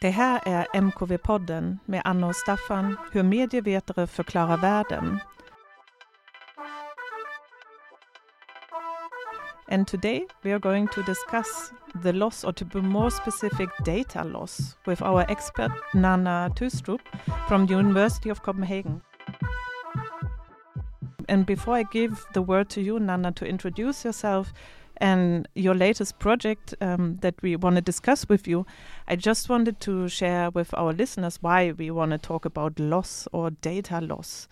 Det här är MKV-podden med Anna och Staffan, hur medievetare förklarar världen. And today we are going to discuss the loss, or to be more specific, data loss, with our expert Nana Tustrup from the University of Copenhagen. And before I give the word to you, Nana, to introduce yourself, and your latest project um, that we want to discuss with you. I just wanted to share with our listeners why we want to talk about loss or data loss.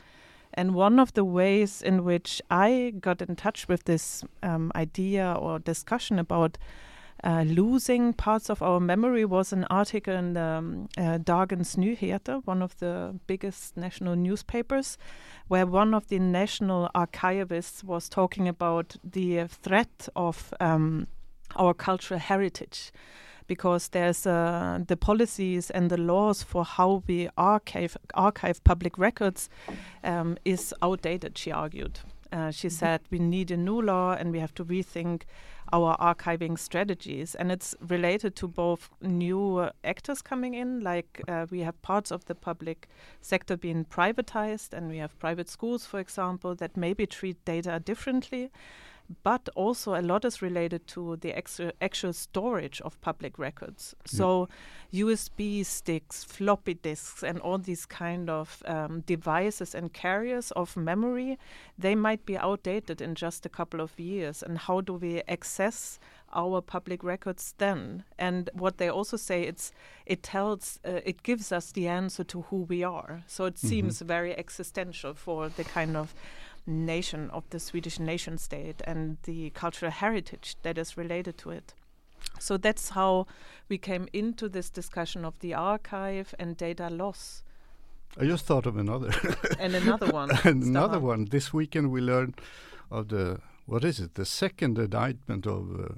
And one of the ways in which I got in touch with this um, idea or discussion about uh, losing parts of our memory was an article in the um, uh, Dagens Nyheter, one of the biggest national newspapers, where one of the national archivists was talking about the threat of um, our cultural heritage because there's uh, the policies and the laws for how we archive archive public records um, is outdated. She argued. Uh, she mm -hmm. said we need a new law and we have to rethink our archiving strategies. And it's related to both new uh, actors coming in, like uh, we have parts of the public sector being privatized, and we have private schools, for example, that maybe treat data differently but also a lot is related to the actual storage of public records. So USB sticks, floppy disks, and all these kind of um, devices and carriers of memory, they might be outdated in just a couple of years. And how do we access our public records then? And what they also say, it's it tells, uh, it gives us the answer to who we are. So it mm -hmm. seems very existential for the kind of nation of the Swedish nation state and the cultural heritage that is related to it. So that's how we came into this discussion of the archive and data loss. I just thought of another. and another one. and another one. This weekend we learned of the, what is it, the second indictment of uh,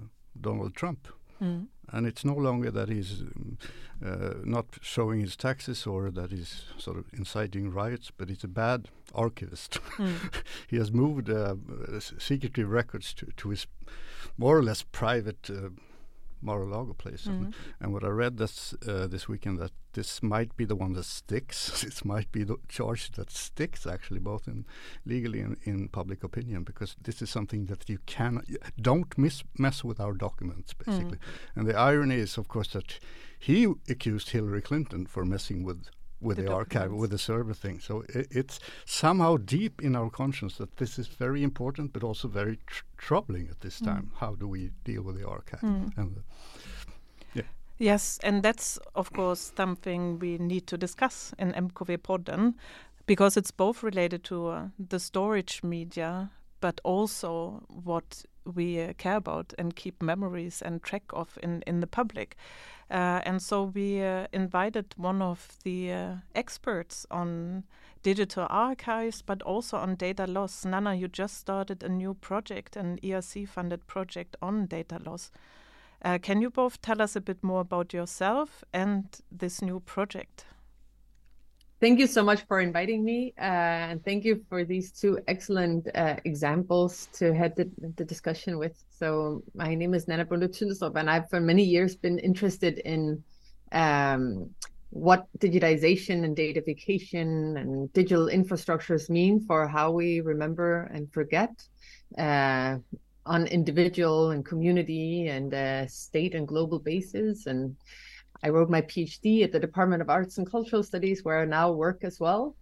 Donald Trump. Mm and it's no longer that he's um, uh, not showing his taxes or that he's sort of inciting riots, but he's a bad archivist. Mm. he has moved uh, secretive records to, to his more or less private uh, Mar-a-Lago place. Mm -hmm. And what I read this uh, this weekend that this might be the one that sticks. this might be the charge that sticks actually, both in legally and in public opinion, because this is something that you can don't miss mess with our documents basically. Mm. And the irony is, of course, that he accused Hillary Clinton for messing with with the, the archive, with the server thing. So it, it's somehow deep in our conscience that this is very important, but also very tr troubling at this mm. time. How do we deal with the archive? Mm. And the, yeah. Yes, and that's of course something we need to discuss in MKV Podden because it's both related to uh, the storage media, but also what we uh, care about and keep memories and track of in, in the public. Uh, and so we uh, invited one of the uh, experts on digital archives, but also on data loss. Nanna, you just started a new project, an ERC funded project on data loss. Uh, can you both tell us a bit more about yourself and this new project? Thank you so much for inviting me, uh, and thank you for these two excellent uh, examples to head the, the, discussion with. So, my name is Nanna Bonde and I've for many years been interested in um, what digitization and datafication and digital infrastructures mean for how we remember and forget uh, on individual and community and uh, state and global basis and I wrote my PhD at the Department of Arts and Cultural Studies, where I now work as well,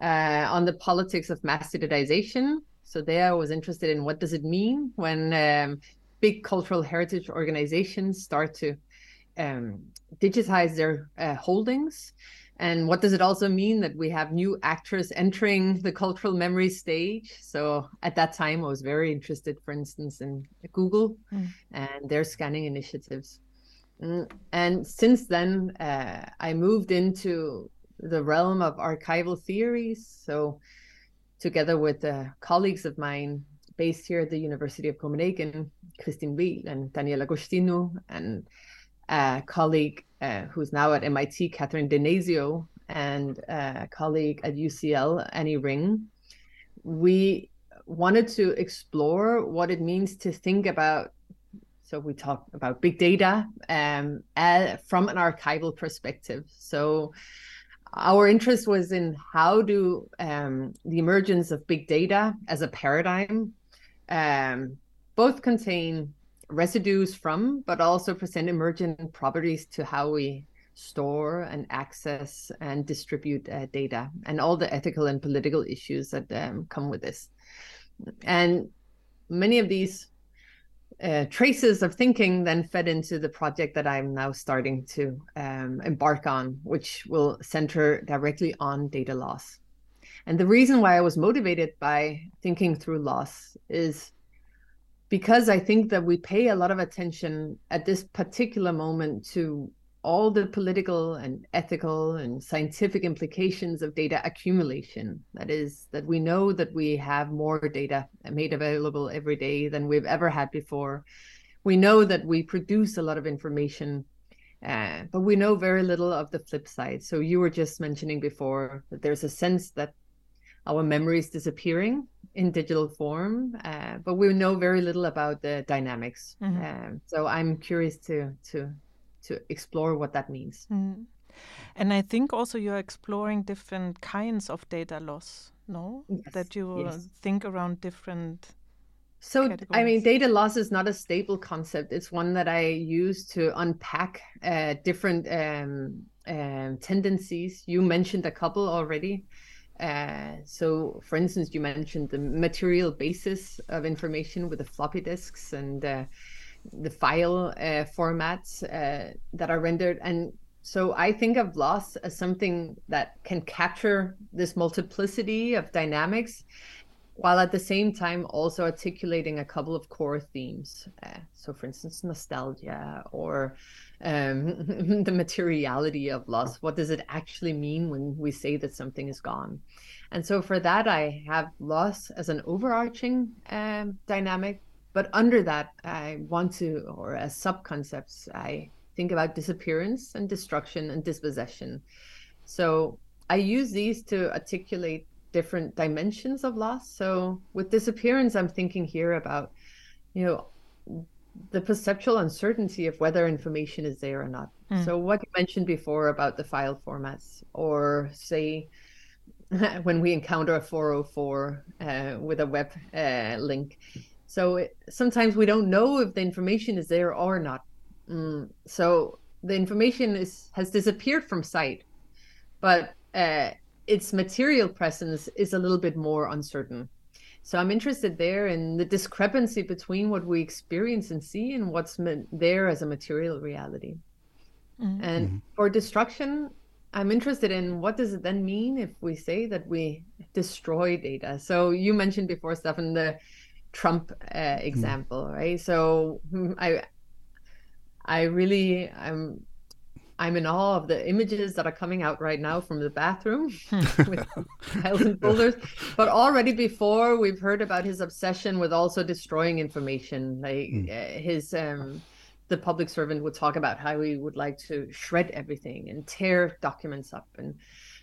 uh, on the politics of mass digitization. So there, I was interested in what does it mean when um, big cultural heritage organizations start to um, digitize their uh, holdings, and what does it also mean that we have new actors entering the cultural memory stage? So at that time, I was very interested, for instance, in Google mm. and their scanning initiatives. Mm, and since then, uh, I moved into the realm of archival theories. So, together with uh, colleagues of mine based here at the University of Copenhagen, Kristin Veel and Daniela Agostinho, and a colleague uh, who's now at MIT, Catherine D'Ignazio, and a colleague at UCL, Annie Ring, we wanted to explore what it means to think about So we talk about big data um, uh, from an archival perspective. So our interest was in how do um, the emergence of big data as a paradigm um, both contain residues from, but also present emergent properties to how we store and access and distribute uh, data and all the ethical and political issues that um, come with this. And many of these uh, traces of thinking then fed into the project that I'm now starting to um, embark on, which will center directly on data loss. And the reason why I was motivated by thinking through loss is because I think that we pay a lot of attention at this particular moment to all the political and ethical and scientific implications of data accumulation. That is, that we know that we have more data made available every day than we've ever had before. We know that we produce a lot of information, uh, but we know very little of the flip side. So you were just mentioning before that there's a sense that our memory is disappearing in digital form, uh, but we know very little about the dynamics. Mm-hmm. Uh, so I'm curious to to to explore what that means. Mm. And I think also you're exploring different kinds of data loss, no? Yes. That you yes. think around different. So, categories. I mean, data loss is not a stable concept. It's one that I use to unpack uh, different um, um, tendencies. You mentioned a couple already. Uh, so, for instance, you mentioned the material basis of information with the floppy disks and uh, the file uh, formats uh, that are rendered. And so I think of loss as something that can capture this multiplicity of dynamics while at the same time also articulating a couple of core themes. Uh, so, for instance, nostalgia or um, the materiality of loss. What does it actually mean when we say that something is gone? And so, for that, I have loss as an overarching um, dynamic, but under that i want to or as sub concepts i think about disappearance and destruction and dispossession. So i use these to articulate different dimensions of loss. So with disappearance i'm thinking here about you know the perceptual uncertainty of whether information is there or not. Mm. so what you mentioned before about the file formats or say when we encounter a 404 uh, with a web uh, link so it, sometimes we don't know if the information is there or not. Mm, so the information is has disappeared from sight, but uh, its material presence is a little bit more uncertain. So I'm interested there in the discrepancy between what we experience and see and what's there as a material reality. Mm-hmm. And mm-hmm. for destruction, I'm interested in what does it then mean if we say that we destroy data. So you mentioned before, Staffan, the Trump uh, hmm. example, mm. right? So I, I really, I'm, I'm in awe of the images that are coming out right now from the bathroom with files and folders. But already before, we've heard about his obsession with also destroying information. Like mm. uh, his, um, the public servant would talk about how he would like to shred everything and tear documents up. And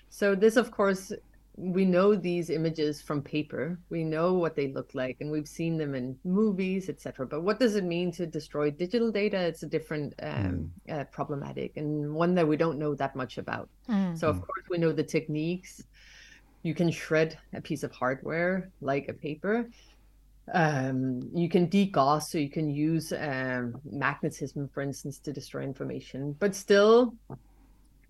so this, of course, we know these images from paper we know what they look like and we've seen them in movies etc but what does it mean to destroy digital data it's a different um, mm. uh, problematic and one that we don't know that much about mm. so of hmm. course we know the techniques you can shred a piece of hardware like a paper um, you can degauss so you can use um, magnetism for instance to destroy information but still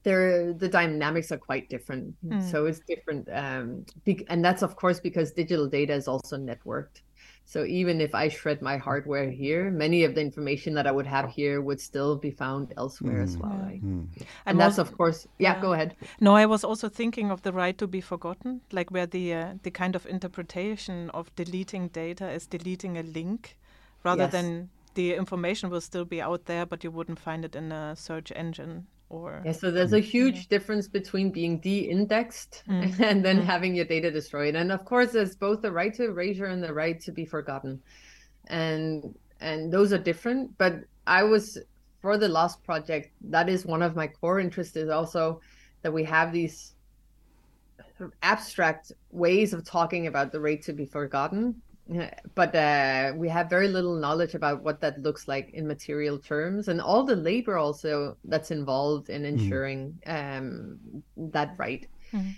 they're the dynamics are quite different mm. so it's different um be- and that's of course because digital data is also networked so even if i shred my hardware here many of the information that i would have here would still be found elsewhere mm. as well right mm. and, and that's of course yeah, yeah, go ahead no i was also thinking of the right to be forgotten like where the uh, the kind of interpretation of deleting data is deleting a link rather yes. than the information will still be out there but you wouldn't find it in a search engine or yeah so there's a huge difference between being de-indexed mm. and then mm. having your data destroyed and of course there's both the right to erasure and the right to be forgotten and and those are different but i was for the lost project that is one of my core interests is also that we have these abstract ways of talking about the right to be forgotten but uh, we have very little knowledge about what that looks like in material terms and all the labor also that's involved in mm-hmm. ensuring mm. um, that right. Mm.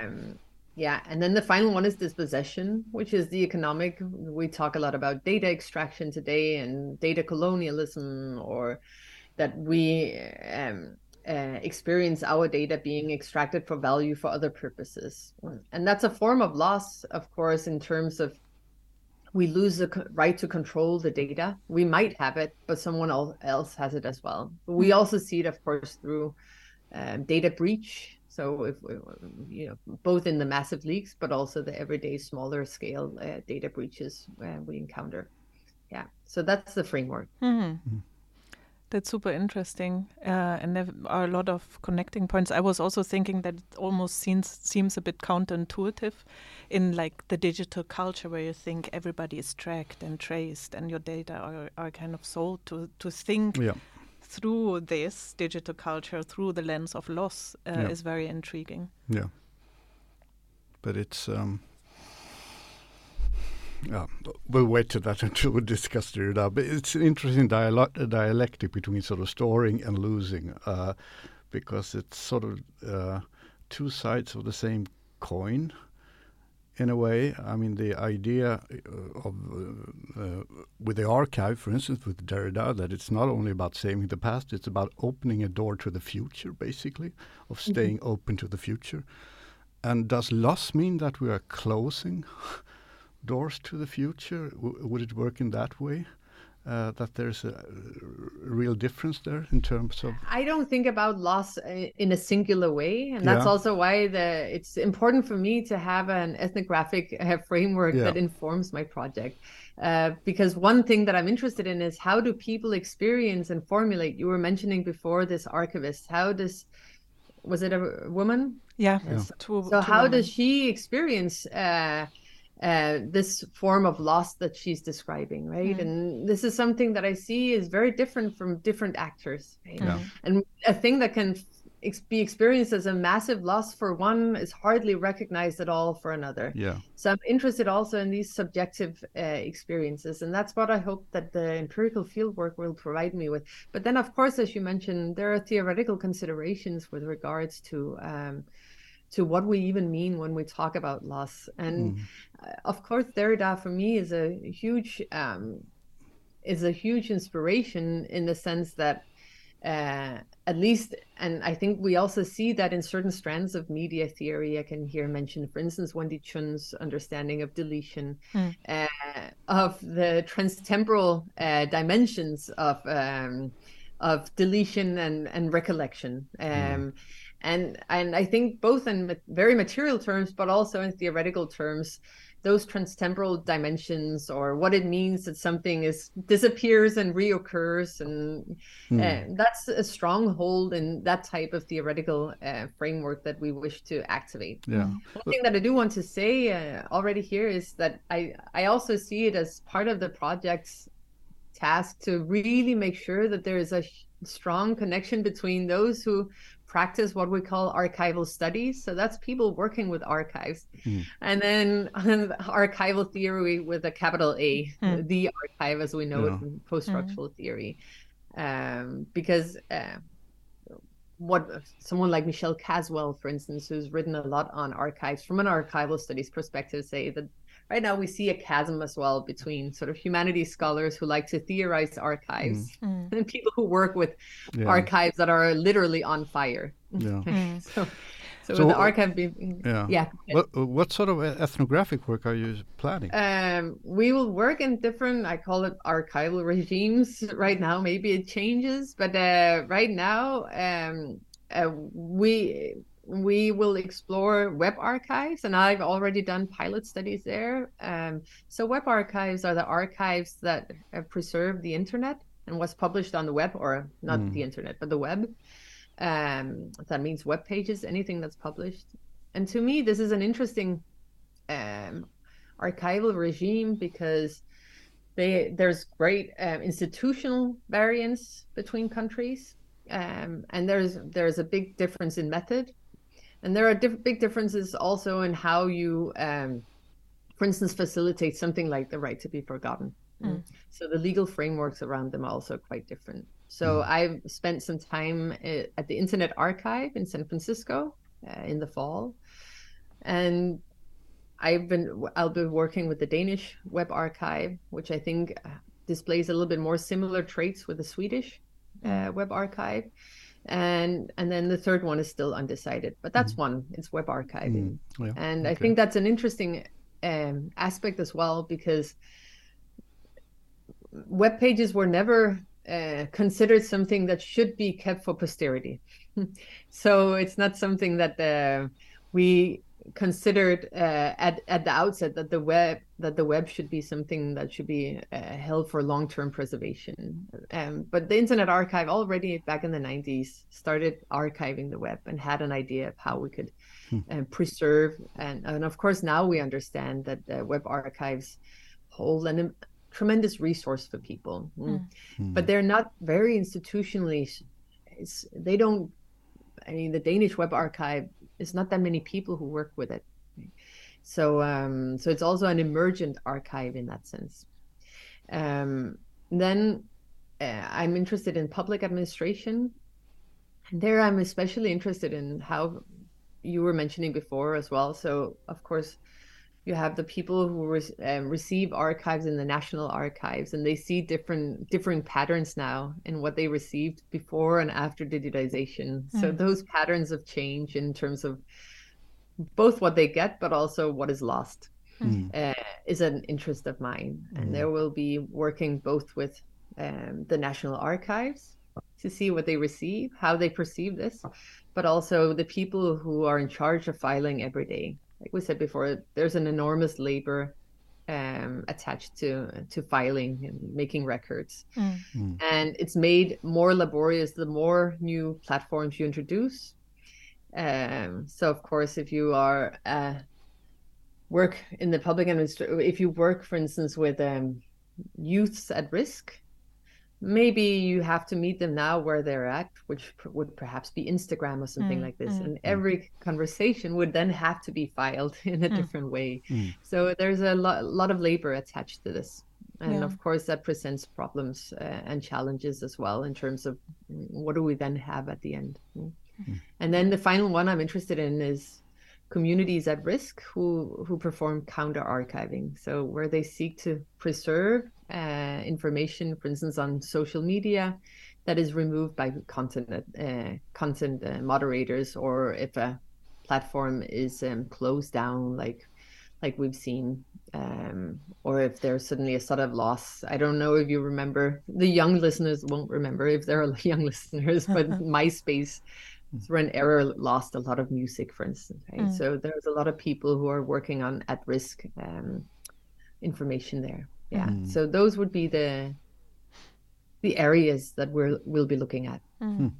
Um, yeah, and then the final one is dispossession, which is the economic. We talk a lot about data extraction today and data colonialism, or that we um, uh, experience our data being extracted for value for other purposes. And that's a form of loss, of course, in terms of we lose the right to control the data. We might have it, but someone else has it as well. But we mm-hmm. also see it, of course, through um, data breach. So, if we, you know, both in the massive leaks, but also the everyday smaller scale uh, data breaches uh, we encounter. Yeah, so that's the framework. Mm-hmm. Mm-hmm. That's super interesting, uh, and there are a lot of connecting points. I was also thinking that it almost seems seems a bit counterintuitive, in like the digital culture where you think everybody is tracked and traced, and your data are, are kind of sold to to think yeah. through this digital culture through the lens of loss uh, yeah. is very intriguing. Yeah, but it's. Um yeah, we'll wait to that until we discuss it. But it's an interesting dialo- dialectic between sort of storing and losing, uh, because it's sort of uh, two sides of the same coin. In a way, I mean, the idea uh, of uh, uh, with the archive, for instance, with Derrida, that it's not only about saving the past; it's about opening a door to the future, basically, of mm-hmm. staying mm-hmm. open to the future. And does loss mean that we are closing? doors to the future? W- would it work in that way? Uh, that there's a real difference there in terms of i don't think about loss in a singular way and that's yeah. also why the it's important for me to have an ethnographic uh, framework yeah. that informs my project uh, because one thing that i'm interested in is how do people experience and formulate you were mentioning before this archivist how does was it a woman yeah, yeah. so how women. does she experience uh, this form of loss that she's describing, right? Mm. And this is something that I see is very different from different actors. Right? Yeah. And a thing that can ex- be experienced as a massive loss for one is hardly recognized at all for another. Yeah. So I'm interested also in these subjective uh, experiences, and that's what I hope that the empirical fieldwork will provide me with. But then, of course, as you mentioned, there are theoretical considerations with regards to. Um, to what we even mean when we talk about loss. And mm. of course, Derrida for me is a huge um, is a huge inspiration in the sense that uh, at least, and I think we also see that in certain strands of media theory. I can hear mentioned, for instance, Wendy Chun's understanding of deletion, mm. uh, of the transtemporal uh, dimensions of um, of deletion and and recollection. Hmm. Um, mm and and i think both in very material terms but also in theoretical terms those transtemporal dimensions or what it means that something is disappears and reoccurs and mm. uh, that's a stronghold in that type of theoretical uh, framework that we wish to activate yeah one thing that i do want to say uh, already here is that i i also see it as part of the project's task to really make sure that there is a strong connection between those who practice what we call archival studies. So that's people working with archives. Mm. And then archival theory with a capital A, mm. the archive as we know yeah. it in post structural mm. theory. Um, because uh, what someone like Michelle Caswell, for instance, who's written a lot on archives from an archival studies perspective, say that right now we see a chasm as well between sort of humanities scholars who like to theorize archives mm. mm. and people who work with yeah. archives that are literally on fire. Yeah. Mm. so, so, so the archive being, yeah. yeah what, what sort of ethnographic work are you planning? Um, we will work in different, I call it archival regimes right now. Maybe it changes, but uh, right now um, uh, we we will explore web archives, and I've already done pilot studies there. Um, so, web archives are the archives that have preserved the internet and what's published on the web, or not mm. the internet, but the web. Um, that means web pages, anything that's published. And to me, this is an interesting um, archival regime because they, there's great um, institutional variance between countries. Um, and there's there's a big difference in method and there are diff- big differences also in how you um, for instance, facilitate something like the right to be forgotten. Mm. So the legal frameworks around them are also quite different. So mm. I've spent some time eh, at the Internet Archive in San Francisco uh, in the fall, and I've been I'll be working with the Danish Web Archive, which I think uh, displays a little bit more similar traits with the Swedish uh. Web Archive, and and then the third one is still undecided, but that's mm. one. It's web archiving, mm. yeah. and okay. I think that's an interesting um, aspect as well because web pages were never uh, considered something that should be kept for posterity. so it's not something that uh, we considered uh, at at the outset that the web that the web should be something that should be uh, held for long term preservation. Um, but the Internet Archive already back in the 90s started archiving the web and had an idea of how we could hmm. uh, preserve and and of course now we understand that the web archives hold an tremendous resource for people, mm. Mm. but they're not very institutionally. It's, they don't. I mean, the Danish Web Archive is not that many people who work with it, so um, so it's also an emergent archive in that sense. Um, then uh, I'm interested in public administration, and there I'm especially interested in how you were mentioning before as well. So of course you have the people who re- um, receive archives in the national archives and they see different different patterns now in what they received before and after digitization mm. so hmm. those patterns of change in terms of both what they get but also what is lost mm. uh, is an interest of mine mm. and hmm. there will be working both with um, the national archives to see what they receive how they perceive this but also the people who are in charge of filing every day like we said before, there's an enormous labor um, attached to to filing and making records, mm. Mm. and it's made more laborious the more new platforms you introduce. Um, so, of course, if you are uh, work in the public administration, if you work, for instance, with um, youths at risk, maybe you have to meet them now where they're at which would perhaps be instagram or something mm, like this mm, and mm. every conversation would then have to be filed in a mm. different way mm. so there's a lo- lot of labor attached to this and yeah. of course that presents problems uh, and challenges as well in terms of what do we then have at the end mm. and then the final one i'm interested in is communities at risk who who perform counter archiving so where they seek to preserve uh, information, for instance, on social media that is removed by content uh, content uh, moderators, or if a platform is um, closed down, like like we've seen, um, or if there's suddenly a sort of loss. I don't know if you remember. The young listeners won't remember if there are young listeners, but MySpace through an error lost a lot of music, for instance. Right? Mm. So there's a lot of people who are working on at risk um, information there yeah mm. so those would be the the areas that we're we'll be looking at mm.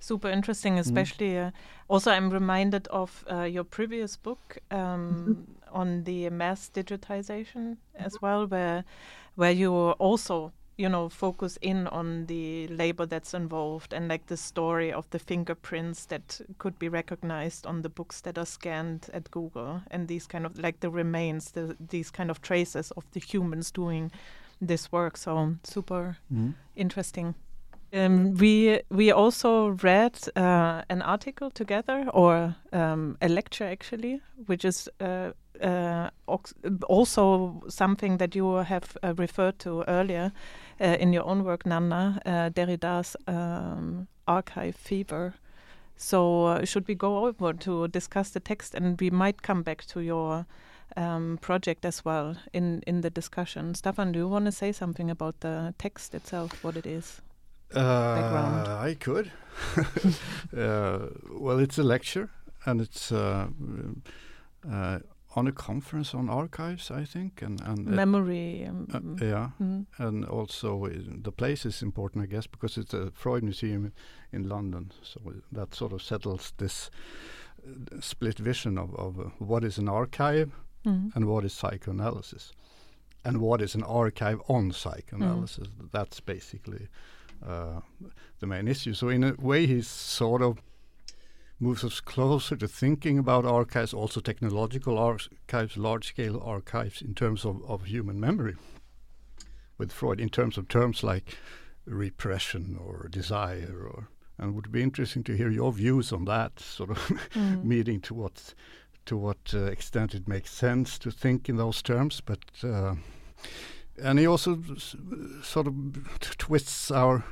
super interesting mm. especially uh, also i'm reminded of uh, your previous book um, mm-hmm. on the mass digitization as well where where you also you know focus in on the labor that's involved and like the story of the fingerprints that could be recognized on the books that are scanned at Google and these kind of like the remains the, these kind of traces of the humans doing this work so super mm. interesting um, we we also read uh, an article together or um, a lecture actually which is uh, uh, also something that you have uh, referred to earlier uh, in your own work, Nanna, uh, Derrida's um, archive fever. So, uh, should we go over to discuss the text, and we might come back to your um, project as well in in the discussion. Staffan, do you want to say something about the text itself, what it is? Background. I could. well, it's a lecture, and it's on a conference on archives, I think, and and memory. Um, uh, yeah, mm. and also uh, the place is important, I guess, because it's a Freud Museum in London, so that sort of settles this uh, split vision of of uh, what is an archive mm. and what is psychoanalysis, and what is an archive on psychoanalysis. Mm. That's basically uh, the main issue. So in a way, he's sort of moves us closer to thinking about archives, also technological archives, large scale archives in terms of, of human memory. With Freud, in terms of terms like repression or desire, or and it would be interesting to hear your views on that sort of mm. meeting to what to what uh, extent it makes sense to think in those terms, but. Uh, and he also sort of twists our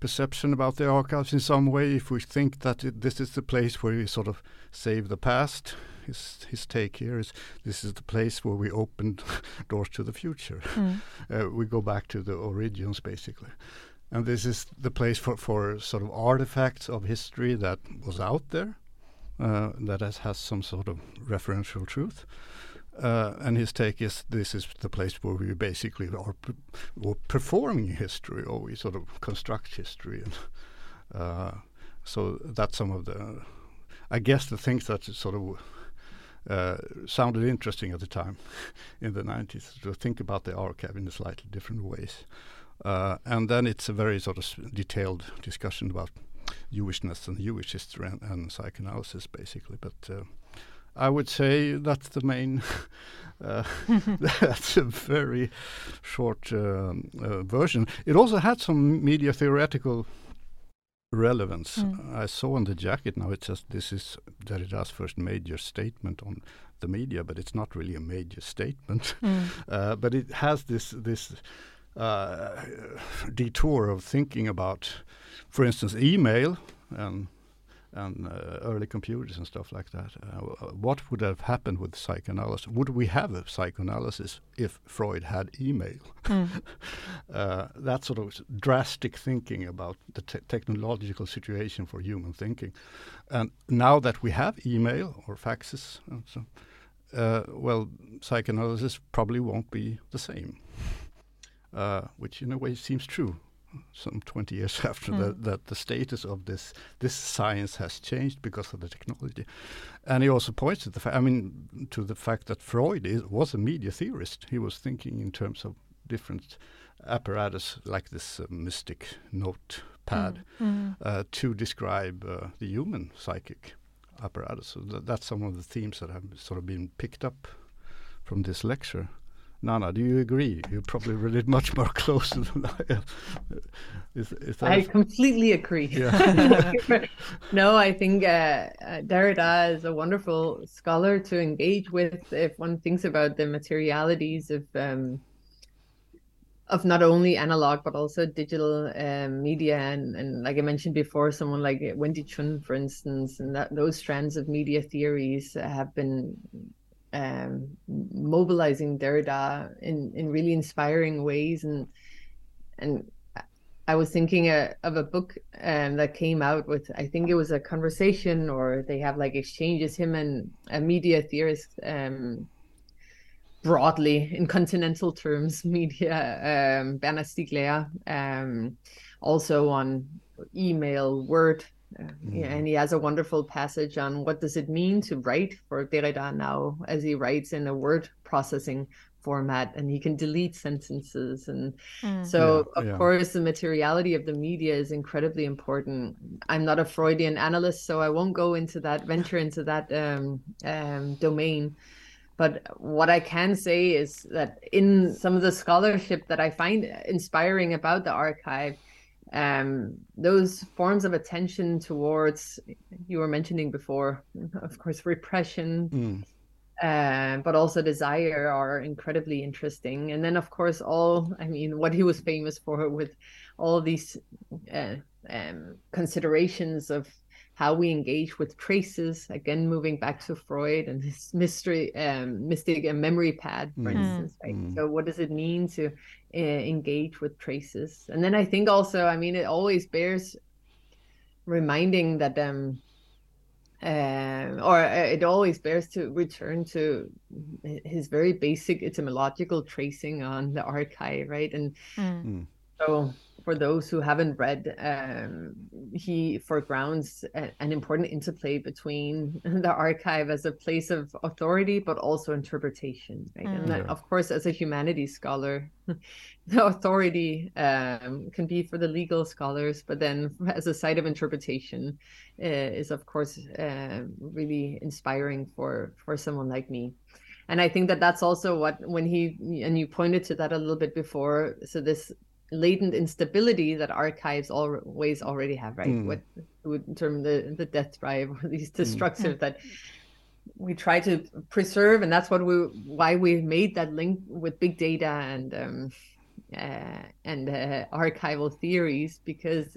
perception about the archives in some way. If we think that it, this is the place where we sort of save the past his his take here is this is the place where we open doors to the future. Mm. uh, we go back to the origins basically. And this is the place for, for sort of artifacts of history that was out there uh, that has, has some sort of referential truth uh, and his take is this is the place where we basically are p- performing history, or we sort of construct history, and uh, so that's some of the, I guess, the things that sort of uh, sounded interesting at the time in the 90s to think about the archive in slightly different ways. Uh, and then it's a very sort of detailed discussion about Jewishness and Jewish history and, and psychoanalysis, basically. But uh, I would say that's the main. uh, that's a very short um, uh, version. It also had some media theoretical relevance. Mm. I saw on the jacket now it says this is Derrida's first major statement on the media, but it's not really a major statement. Mm. Uh, but it has this this uh, detour of thinking about, for instance, email and and uh, early computers and stuff like that. Uh, what would have happened with psychoanalysis? Would we have a psychoanalysis if Freud had email? Mm. uh, that sort of drastic thinking about the te technological situation for human thinking. And now that we have email or faxes, so, uh, well, psychoanalysis probably won't be the same. Uh, which in a way seems true some 20 years after mm. that, that the status of this this science has changed because of the technology. And he also points to the fact, I mean, to the fact that Freud is, was a media theorist. He was thinking in terms of different apparatus like this uh, mystic notepad mm. mm. uh, to describe uh, the human psychic apparatus. So th that's some of the themes that have sort of been picked up from this lecture. Nanna, do you agree? You probably read it much more closer than I have. Is, is I completely agree. Yeah. no, I think uh, uh, Derrida is a wonderful scholar to engage with if one thinks about the materialities of um, of not only analog but also digital um, media and, and like I mentioned before, someone like Wendy Chun, for instance, and that those strands of media theories have been um, mobilizing Derrida in in really inspiring ways. And and I was thinking uh, of a book um, that came out with I think it was a conversation or they have like exchanges him and a media theorist um, broadly in continental terms media um, Bernard Stiegler um, also on email word Mm. Yeah, and he has a wonderful passage on what does it mean to write for Derrida now, as he writes in a word processing format, and he can delete sentences, and mm. so yeah, of yeah. course the materiality of the media is incredibly important. I'm not a Freudian analyst, so I won't go into that venture into that um, um, domain. But what I can say is that in some of the scholarship that I find inspiring about the archive, um, those forms of attention towards you were mentioning before, of course, repression, mm. uh, but also desire are incredibly interesting. And then, of course, all I mean, what he was famous for with all these uh, um, considerations of how we engage with traces again moving back to freud and his mystery um, mystic and memory pad for mm. instance right mm. so what does it mean to uh, engage with traces and then i think also i mean it always bears reminding that um um, or uh, it always bears to return to his very basic etymological tracing on the archive, right? And mm. so for those who haven't read, um, he foregrounds a, an important interplay between the archive as a place of authority, but also interpretation. Right? Mm. And that, of course, as a humanities scholar, the authority um, can be for the legal scholars, but then as a site of interpretation uh, is, of course, uh, really inspiring for for someone like me and i think that that's also what when he and you pointed to that a little bit before so this latent instability that archives always already have right mm. what would term the the death drive or these hmm. destructive mm. that we try to preserve and that's what we why we made that link with big data and um, uh, and uh, archival theories because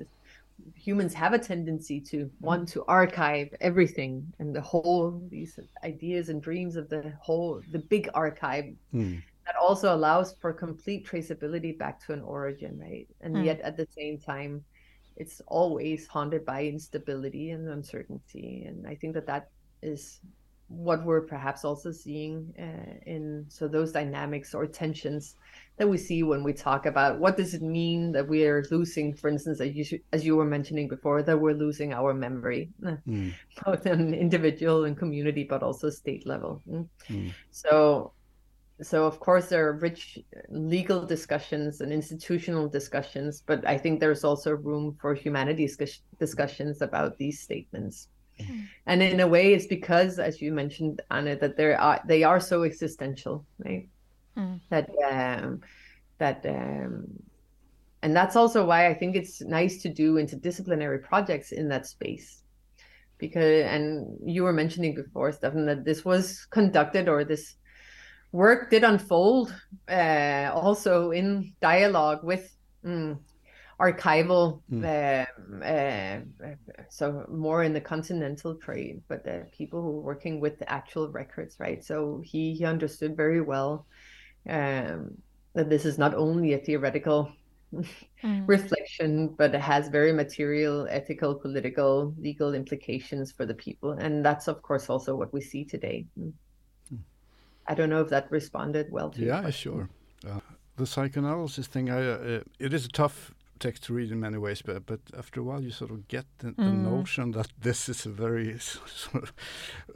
humans have a tendency to want to archive everything and the whole these ideas and dreams of the whole the big archive mm. That also allows for complete traceability back to an origin right and mm. yet at the same time it's always haunted by instability and uncertainty and i think that that is what we're perhaps also seeing uh, in so those dynamics or tensions that we see when we talk about what does it mean that we are losing for instance as you, as you were mentioning before that we're losing our memory mm. both on individual and community but also state level mm. So so of course there are rich legal discussions and institutional discussions but i think there's also room for humanities discussions about these statements mm. and in a way it's because as you mentioned anna that they are they are so existential right mm. that um, that um, and that's also why I think it's nice to do interdisciplinary projects in that space because and you were mentioning before Staffan that this was conducted or this work did unfold uh, also in dialogue with mm, archival mm. uh, uh, so more in the continental trade but the people who were working with the actual records right so he, he understood very well um, that this is not only a theoretical mm. reflection, but it has very material, ethical, political, legal implications for the people. And that's, of course, also what we see today. Mm. I don't know if that responded well to you. Yeah, sure. Uh, the psychoanalysis thing, I, uh, it is a tough text to read in many ways, but but after a while you sort of get the, the mm. notion that this is a very sort of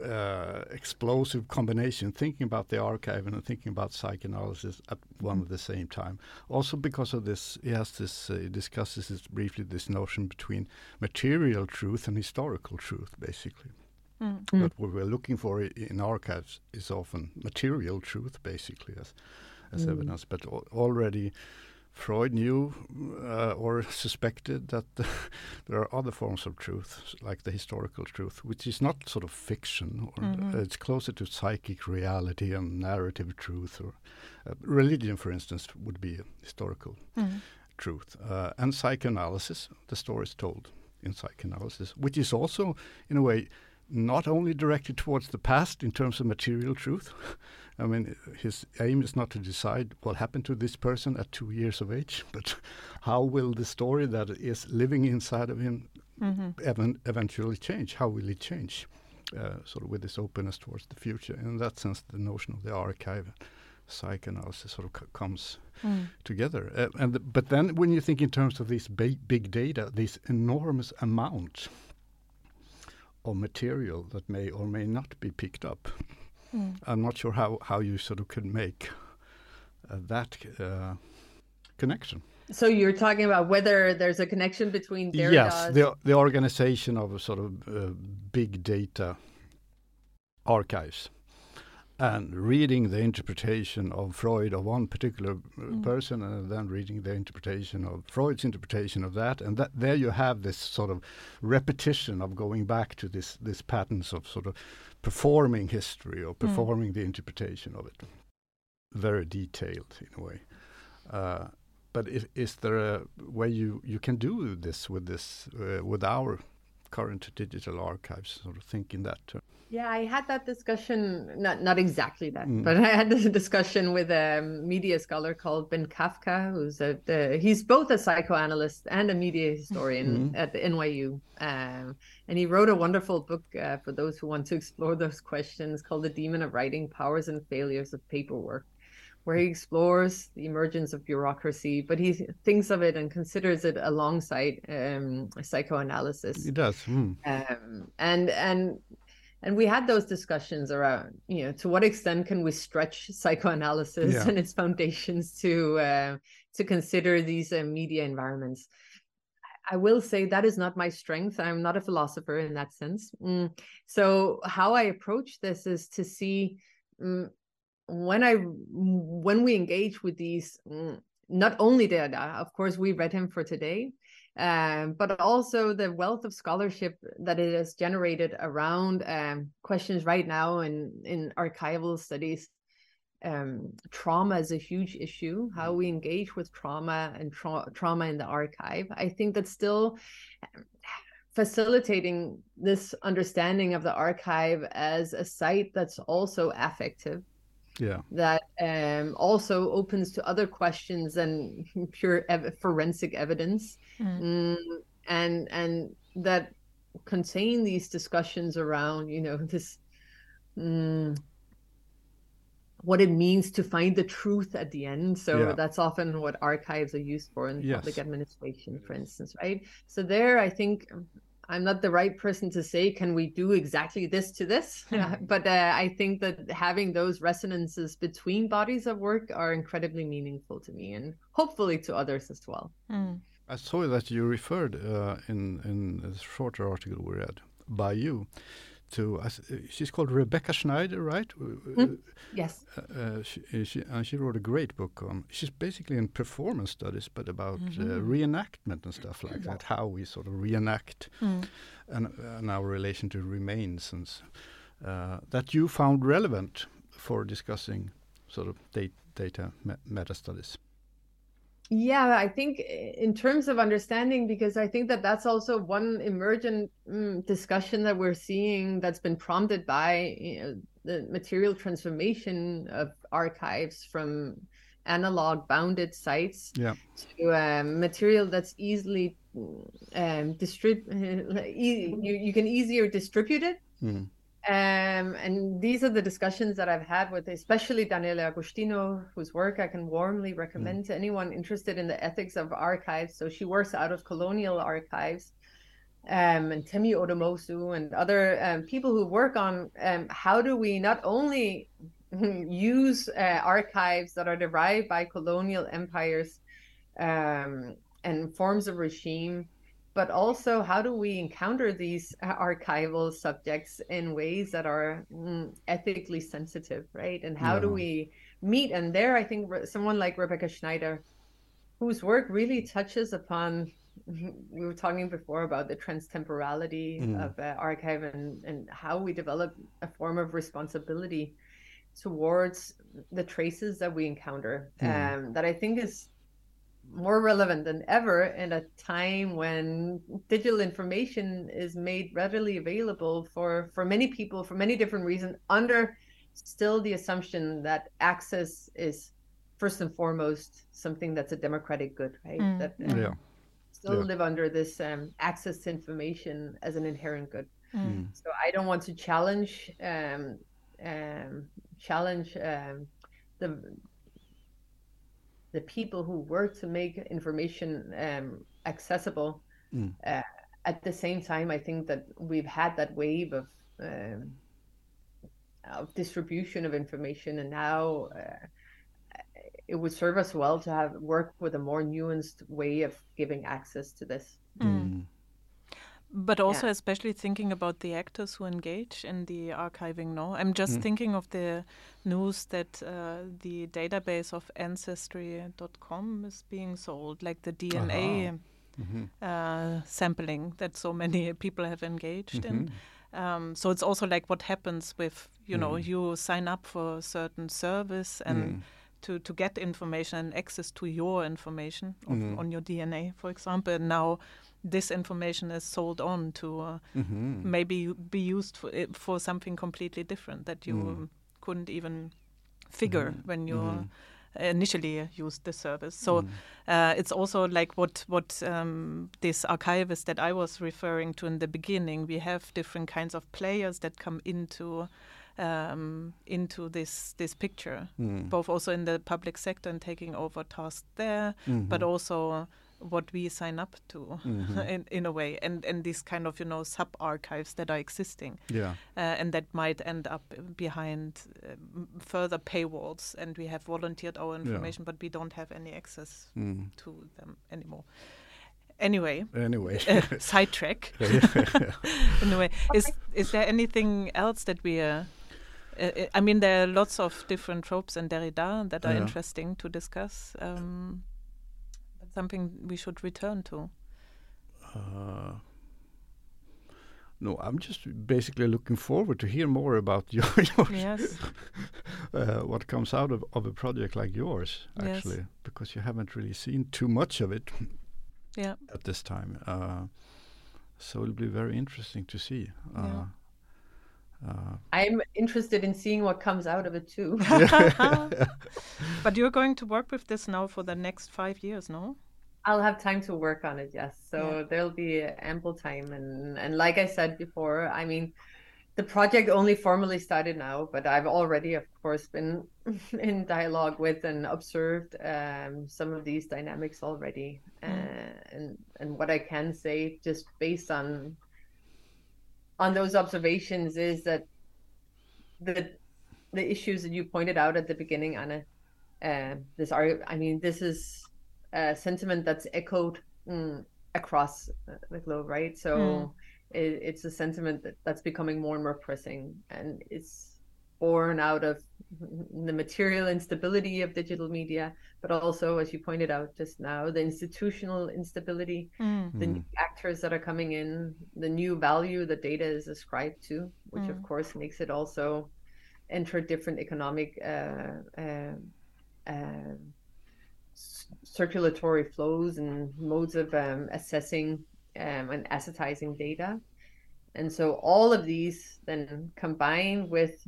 uh, explosive combination. Thinking about the archive and thinking about psychoanalysis at one at the same time. Also because of this, he has this. Uh, he discusses this briefly. This notion between material truth and historical truth, basically. Mm. But what we're looking for in archives is often material truth, basically, as as mm. evidence. But already Freud knew uh, or suspected that there are other forms of truth, like the historical truth, which is not sort of fiction, or mm -hmm. it's closer to psychic reality and narrative truth. Or uh, religion, for instance, would be a historical mm truth, uh, and psychoanalysis, the stories told in psychoanalysis, which is also, in a way, not only directed towards the past in terms of material truth. I mean, his aim is not to decide what happened to this person at two years of age, but how will the story that is living inside of him mm-hmm. ev- eventually change? How will it change? Uh, sort of with this openness towards the future. In that sense, the notion of the archive psychoanalysis sort of c- comes mm. together. Uh, and the, but then, when you think in terms of this big, big data, this enormous amount of material that may or may not be picked up. Mm. I'm not sure how, how you sort of can make uh, that uh, connection. So you're talking about whether there's a connection between Derrida's yes, the the organization of a sort of uh, big data archives and reading the interpretation of Freud of one particular uh, mm. person, and then reading the interpretation of Freud's interpretation of that, and that there you have this sort of repetition of going back to this this patterns of sort of performing history or mm. performing mm. the interpretation of it, very detailed in a way. Uh, but is, is, there a way you, you can do this with this uh, with our current digital archives? Sort of think in that term. Yeah, I had that discussion, not not exactly that, mm. but I had this discussion with a media scholar called Ben Kafka, who's a the, he's both a psychoanalyst and a media historian mm. at the NYU, um, and he wrote a wonderful book uh, for those who want to explore those questions called "The Demon of Writing: Powers and Failures of Paperwork." where he explores the emergence of bureaucracy, but he thinks of it and considers it alongside um, psychoanalysis. He does, mm. um, and and and we had those discussions around, you know, to what extent can we stretch psychoanalysis yeah. and its foundations to uh, to consider these uh, media environments. I will say that is not my strength. I'm not a philosopher in that sense. Mm. So how I approach this is to see mm, when I when we engage with these, mm, not only data, of course, we read him for today, um, but also the wealth of scholarship that it has generated around um, questions right now in in archival studies. Um, trauma is a huge issue. How we engage with trauma and tra- trauma in the archive. I think that's still facilitating this understanding of the archive as a site that's also affective yeah that um, also opens to other questions than pure ev- forensic evidence mm. Mm, and and that contain these discussions around you know this mm, what it means to find the truth at the end so yeah. that's often what archives are used for in yes. public administration for instance right so there i think I'm not the right person to say, can we do exactly this to this? but uh, I think that having those resonances between bodies of work are incredibly meaningful to me and hopefully to others as well. Mm. I saw that you referred uh, in, in a shorter article we read by you to uh, she's called Rebecca Schneider, right? Mm, yes. Uh, uh, she, she, and she wrote a great book on. She's basically in performance studies, but about mm -hmm. reenactment and stuff like that. How we sort of reenact, mm. and, and our relation to remains, and that you found relevant for discussing sort of data, data meta studies yeah i think in terms of understanding because i think that that's also one emergent mm, discussion that we're seeing that's been prompted by you know, the material transformation of archives from analog bounded sites yeah. to um, material that's easily um, distrib- you, you can easier distribute it mm. Um, and these are the discussions that I've had with especially Daniela Agostinho, whose work I can warmly recommend mm. to anyone interested in the ethics of archives. So she works out of colonial archives. Um, and Temi Odumosu and other um, people who work on um, how do we not only use uh, archives that are derived by colonial empires um, and forms of regime but also how do we encounter these archival subjects in ways that are mm, ethically sensitive right and how yeah. do we meet and there i think someone like rebecca schneider whose work really touches upon we were talking before about the transtemporality mm. of uh, archive and, and how we develop a form of responsibility towards the traces that we encounter mm. um, that i think is more relevant than ever in a time when digital information is made readily available for for many people for many different reasons under still the assumption that access is first and foremost something that's a democratic good right mm. that um, yeah. still yeah. live under this um, access to information as an inherent good mm. mm. so i don't want to challenge um, um challenge um, the the people who work to make information um, accessible. Mm. Uh, at the same time, I think that we've had that wave of um, of distribution of information, and now uh, it would serve us well to have work with a more nuanced way of giving access to this. Mm. But also, yeah. especially thinking about the actors who engage in the archiving. No, I'm just mm. thinking of the news that uh, the database of Ancestry.com is being sold, like the DNA mm-hmm. uh, sampling that so many people have engaged mm-hmm. in. Um, so it's also like what happens with you mm. know you sign up for a certain service and. Mm. To, to get information and access to your information of, mm-hmm. on your DNA, for example. And now this information is sold on to uh, mm-hmm. maybe be used for, for something completely different that you mm. couldn't even figure mm-hmm. when you mm-hmm. initially used the service. So mm. uh, it's also like what what um, this archivist that I was referring to in the beginning. We have different kinds of players that come into um, into this this picture, mm. both also in the public sector and taking over tasks there, mm-hmm. but also what we sign up to mm-hmm. in, in a way and and these kind of you know sub archives that are existing yeah uh, and that might end up behind uh, further paywalls and we have volunteered our information yeah. but we don't have any access mm. to them anymore anyway anyway uh, sidetrack anyway is is there anything else that we are uh, uh, I mean, there are lots of different tropes in Derrida that are yeah. interesting to discuss. Um, something we should return to? Uh, no, I'm just basically looking forward to hear more about your, your yes. uh, what comes out of, of a project like yours, actually, yes. because you haven't really seen too much of it yeah. at this time. Uh, so it'll be very interesting to see. Uh, yeah. Uh, I'm interested in seeing what comes out of it too. but you're going to work with this now for the next five years, no? I'll have time to work on it, yes. So yeah. there'll be ample time, and and like I said before, I mean, the project only formally started now, but I've already, of course, been in dialogue with and observed um, some of these dynamics already, mm. uh, and and what I can say, just based on on those observations, is that the the issues that you pointed out at the beginning, Anna, uh, this are, I mean, this is a sentiment that's echoed mm, across the globe, right? So mm. it, it's a sentiment that, that's becoming more and more pressing, and it's born out of the material instability of digital media, but also, as you pointed out just now, the institutional instability, mm. the new actors that are coming in, the new value that data is ascribed to, which mm. of course makes it also enter different economic uh, uh, uh, circulatory flows and modes of um, assessing um, and assetizing data. And so all of these then combined with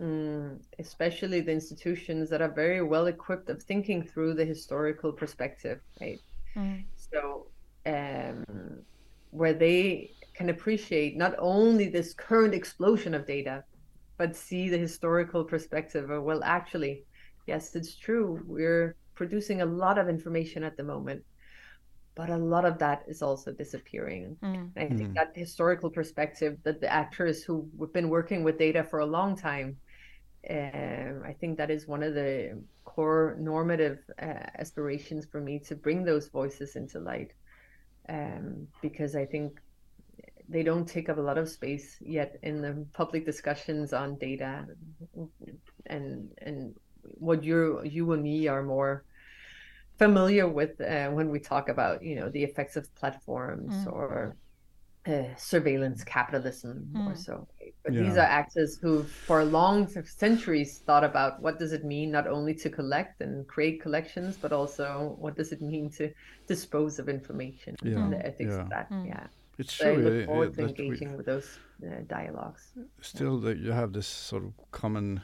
um, especially the institutions that are very well equipped of thinking through the historical perspective, right? Mm. So um, where they can appreciate not only this current explosion of data, but see the historical perspective of, well, actually, yes, it's true. We're producing a lot of information at the moment but a lot of that is also disappearing. Mm. I think mm. that historical perspective that the actors who have been working with data for a long time, um, I think that is one of the core normative uh, aspirations for me to bring those voices into light, um, because I think they don't take up a lot of space yet in the public discussions on data, and and what you you and me are more familiar with uh, when we talk about you know the effects of platforms mm. or uh, surveillance capitalism mm. or so but yeah. these are actors who for long centuries thought about what does it mean not only to collect and create collections but also what does it mean to dispose of information yeah. and the ethics yeah. of that mm. yeah it's so true. I look forward to engaging we, with those uh, dialogues. Still, that you have this sort of common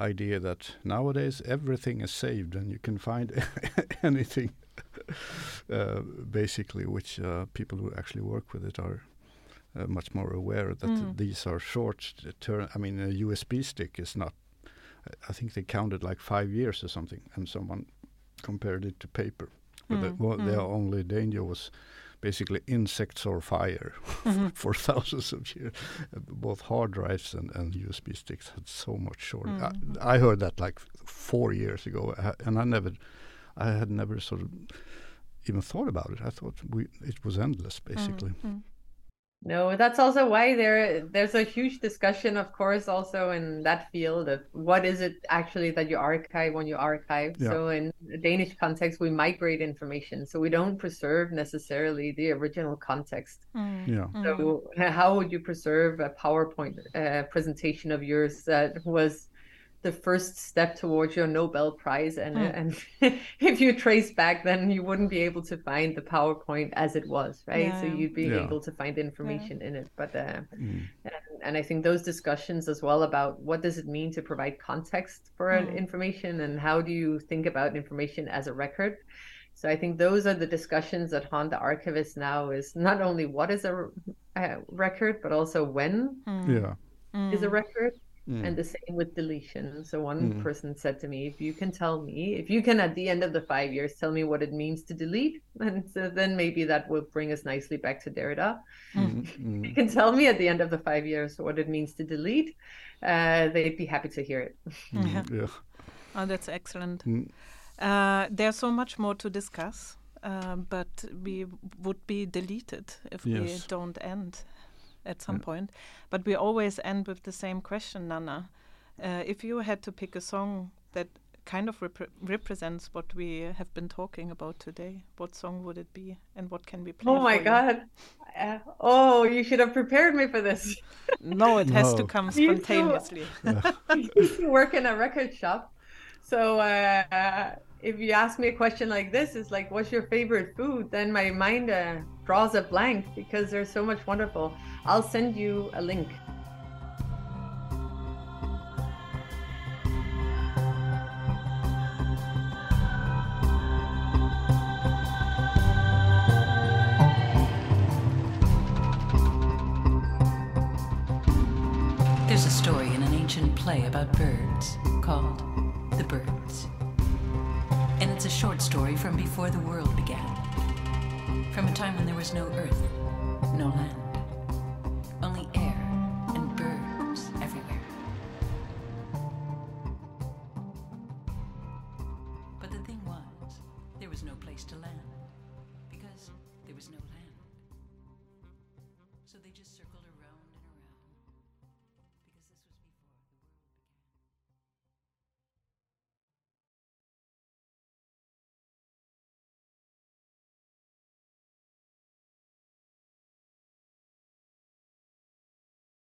idea that nowadays everything is saved and you can find anything. uh, basically, which uh, people who actually work with it are uh, much more aware that mm. these are short term. I mean, a USB stick is not. I think they counted like five years or something, and someone compared it to paper. But mm. the, well, mm. their only danger was basically insects or fire mm-hmm. for thousands of years. both hard drives and, and USB sticks had so much shorter. Mm-hmm. I, I, heard that like four years ago, and I never, I had never sort of even thought about it. I thought we it was endless, basically. Mm-hmm. No, that's also why there there's a huge discussion, of course, also in that field of what is it actually that you archive when you archive. Yeah. So in the Danish context, we migrate information, so we don't preserve necessarily the original context. Mm. Yeah. So how would you preserve a PowerPoint uh, presentation of yours that was the first step towards your Nobel Prize. And mm. and if you trace back, then you wouldn't be able to find the PowerPoint as it was, right? Yeah. So you'd be yeah. able to find information yeah. in it. But uh, mm. and, and, I think those discussions as well about what does it mean to provide context for mm. information and how do you think about information as a record. So I think those are the discussions that haunt the archivist now is not only what is a, a record, but also when mm. yeah. is a record Mm. And the same with deletion. So one mm. person said to me, if you can tell me, if you can at the end of the five years tell me what it means to delete, and so then maybe that will bring us nicely back to Derrida. Mm. you can tell me at the end of the five years what it means to delete, uh, they'd be happy to hear it. Yeah. yeah. Oh, that's excellent. Uh, there's so much more to discuss, uh, but we would be deleted if yes. we don't end at some yeah. point. But we always end with the same question, Nanna. Uh, if you had to pick a song that kind of rep represents what we have been talking about today, what song would it be, and what can we play? Oh my God! Uh, oh, you should have prepared me for this. no, it no. has to come spontaneously. You used to work in a record shop, so. Uh, if you ask me a question like this, it's like, what's your favorite food? Then my mind uh, draws a blank because there's so much wonderful. I'll send you a link. There's a story in an ancient play about birds called The Birds and it's a short story from before the world began. From a time when there was no earth, no land,